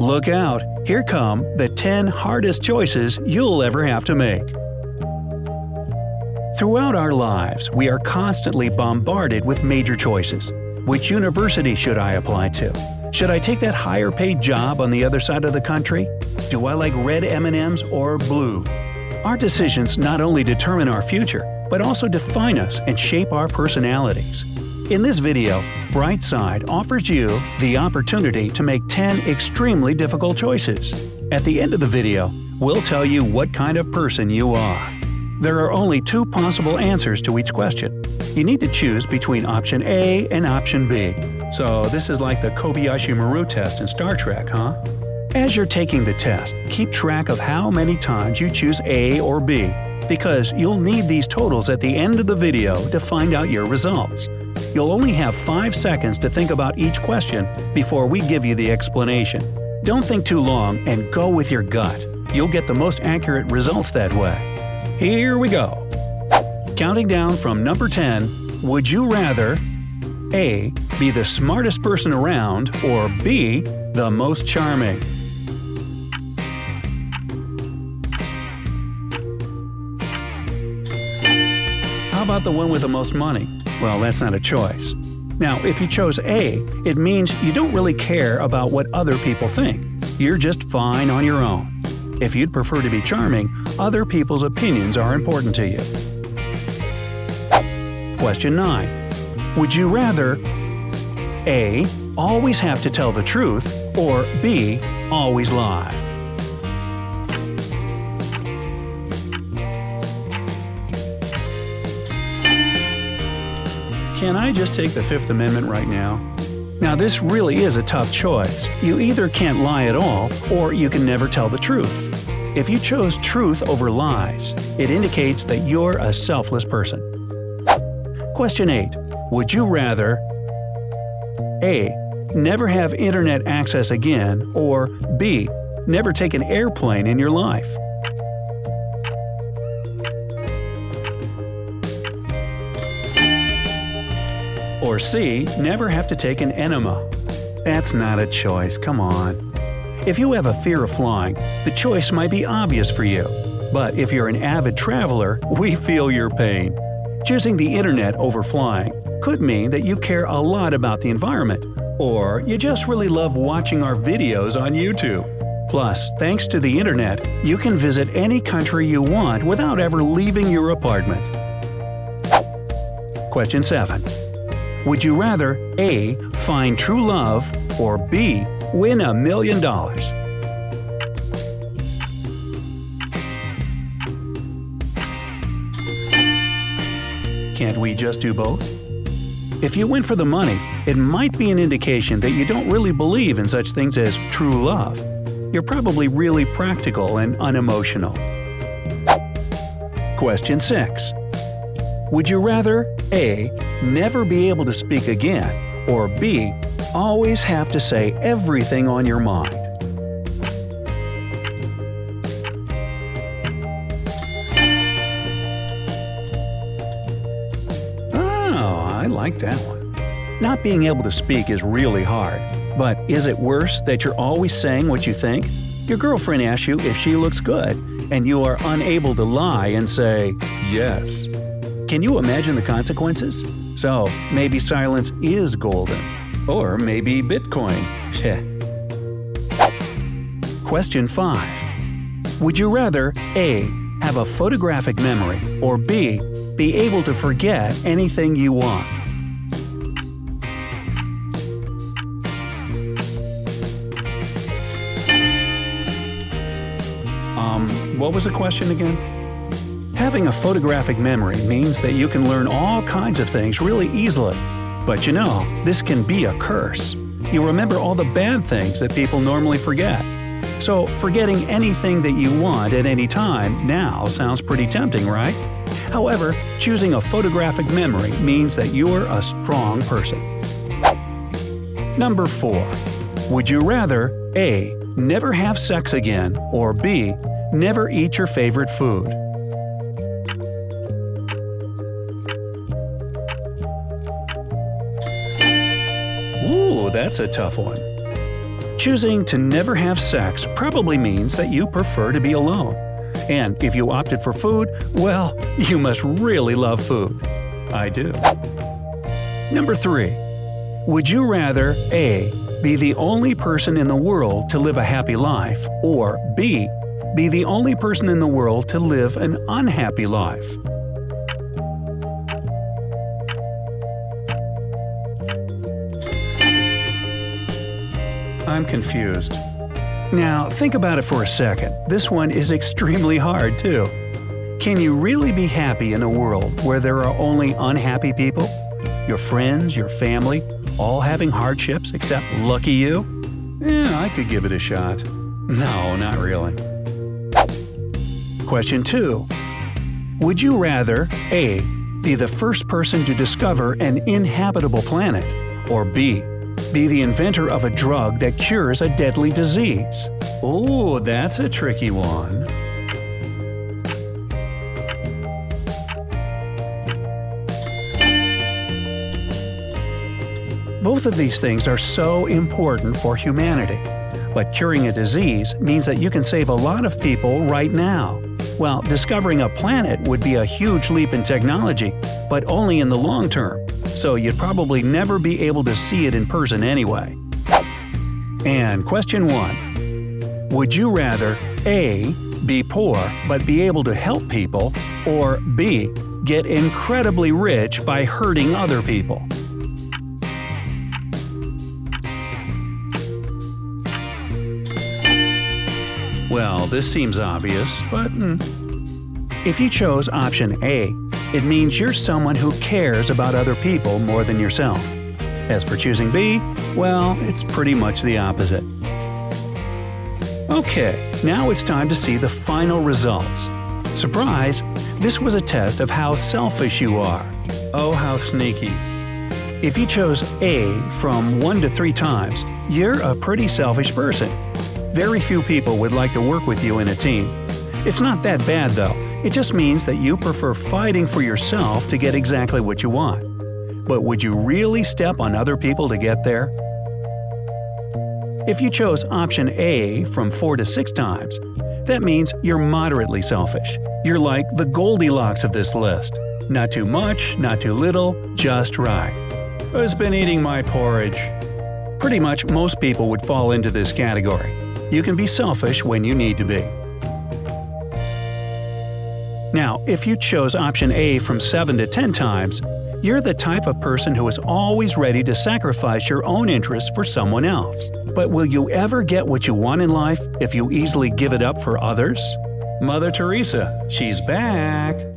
Look out, here come the 10 hardest choices you'll ever have to make. Throughout our lives, we are constantly bombarded with major choices. Which university should I apply to? Should I take that higher paid job on the other side of the country? Do I like red M&Ms or blue? Our decisions not only determine our future, but also define us and shape our personalities. In this video, Brightside offers you the opportunity to make 10 extremely difficult choices. At the end of the video, we'll tell you what kind of person you are. There are only two possible answers to each question. You need to choose between option A and option B. So this is like the Kobayashi Maru test in Star Trek, huh? As you're taking the test, keep track of how many times you choose A or B, because you'll need these totals at the end of the video to find out your results. You'll only have 5 seconds to think about each question before we give you the explanation. Don't think too long and go with your gut. You'll get the most accurate results that way. Here we go. Counting down from number 10, would you rather A. Be the smartest person around or B. The most charming? About the one with the most money? Well, that's not a choice. Now, if you chose A, it means you don't really care about what other people think. You're just fine on your own. If you'd prefer to be charming, other people's opinions are important to you. Question 9. Would you rather A. Always have to tell the truth or B. Always lie? Can I just take the Fifth Amendment right now? Now, this really is a tough choice. You either can't lie at all, or you can never tell the truth. If you chose truth over lies, it indicates that you're a selfless person. Question 8. Would you rather A. Never have internet access again, or B. Never take an airplane in your life? Or C. Never have to take an enema. That's not a choice, come on. If you have a fear of flying, the choice might be obvious for you. But if you're an avid traveler, we feel your pain. Choosing the internet over flying could mean that you care a lot about the environment, or you just really love watching our videos on YouTube. Plus, thanks to the internet, you can visit any country you want without ever leaving your apartment. Question 7. Would you rather A. Find true love or B. Win a million dollars? Can't we just do both? If you went for the money, it might be an indication that you don't really believe in such things as true love. You're probably really practical and unemotional. Question 6. Would you rather A. Never be able to speak again, or B. Always have to say everything on your mind? Oh, I like that one. Not being able to speak is really hard. But is it worse that you're always saying what you think? Your girlfriend asks you if she looks good, and you are unable to lie and say, yes. Can you imagine the consequences? So, maybe silence is golden. Or maybe Bitcoin. Question 5. Would you rather A. Have a photographic memory, or B. Be able to forget anything you want? Um, what was the question again? Having a photographic memory means that you can learn all kinds of things really easily. But you know, this can be a curse. You remember all the bad things that people normally forget. So, forgetting anything that you want at any time now sounds pretty tempting, right? However, choosing a photographic memory means that you're a strong person. Number 4. Would you rather A. Never have sex again, or B. Never eat your favorite food? That's a tough one. Choosing to never have sex probably means that you prefer to be alone. And if you opted for food, well, you must really love food. I do. Number 3. Would you rather A. Be the only person in the world to live a happy life, or B. Be the only person in the world to live an unhappy life? I'm confused. Now, think about it for a second. This one is extremely hard, too. Can you really be happy in a world where there are only unhappy people? Your friends, your family, all having hardships except lucky you? Yeah, I could give it a shot. No, not really. Question 2. Would you rather A. Be the first person to discover an inhabitable planet, or B be the inventor of a drug that cures a deadly disease? Oh, that's a tricky one. Both of these things are so important for humanity. But curing a disease means that you can save a lot of people right now. Well, discovering a planet would be a huge leap in technology, but only in the long term so you'd probably never be able to see it in person anyway. And question 1. Would you rather A. Be poor but be able to help people, or B. Get incredibly rich by hurting other people? Well, this seems obvious, but mm. if you chose option A, it means you're someone who cares about other people more than yourself. As for choosing B, well, it's pretty much the opposite. Okay, now it's time to see the final results. Surprise! This was a test of how selfish you are. Oh, how sneaky. If you chose A from 1 to 3 times, you're a pretty selfish person. Very few people would like to work with you in a team. It's not that bad though, it just means that you prefer fighting for yourself to get exactly what you want. But would you really step on other people to get there? If you chose option A from 4 to 6 times, that means you're moderately selfish. You're like the Goldilocks of this list. Not too much, not too little, just right. Who's been eating my porridge? Pretty much most people would fall into this category. You can be selfish when you need to be. Now, if you chose option A from 7 to 10 times, you're the type of person who is always ready to sacrifice your own interests for someone else. But will you ever get what you want in life if you easily give it up for others? Mother Teresa, she's back!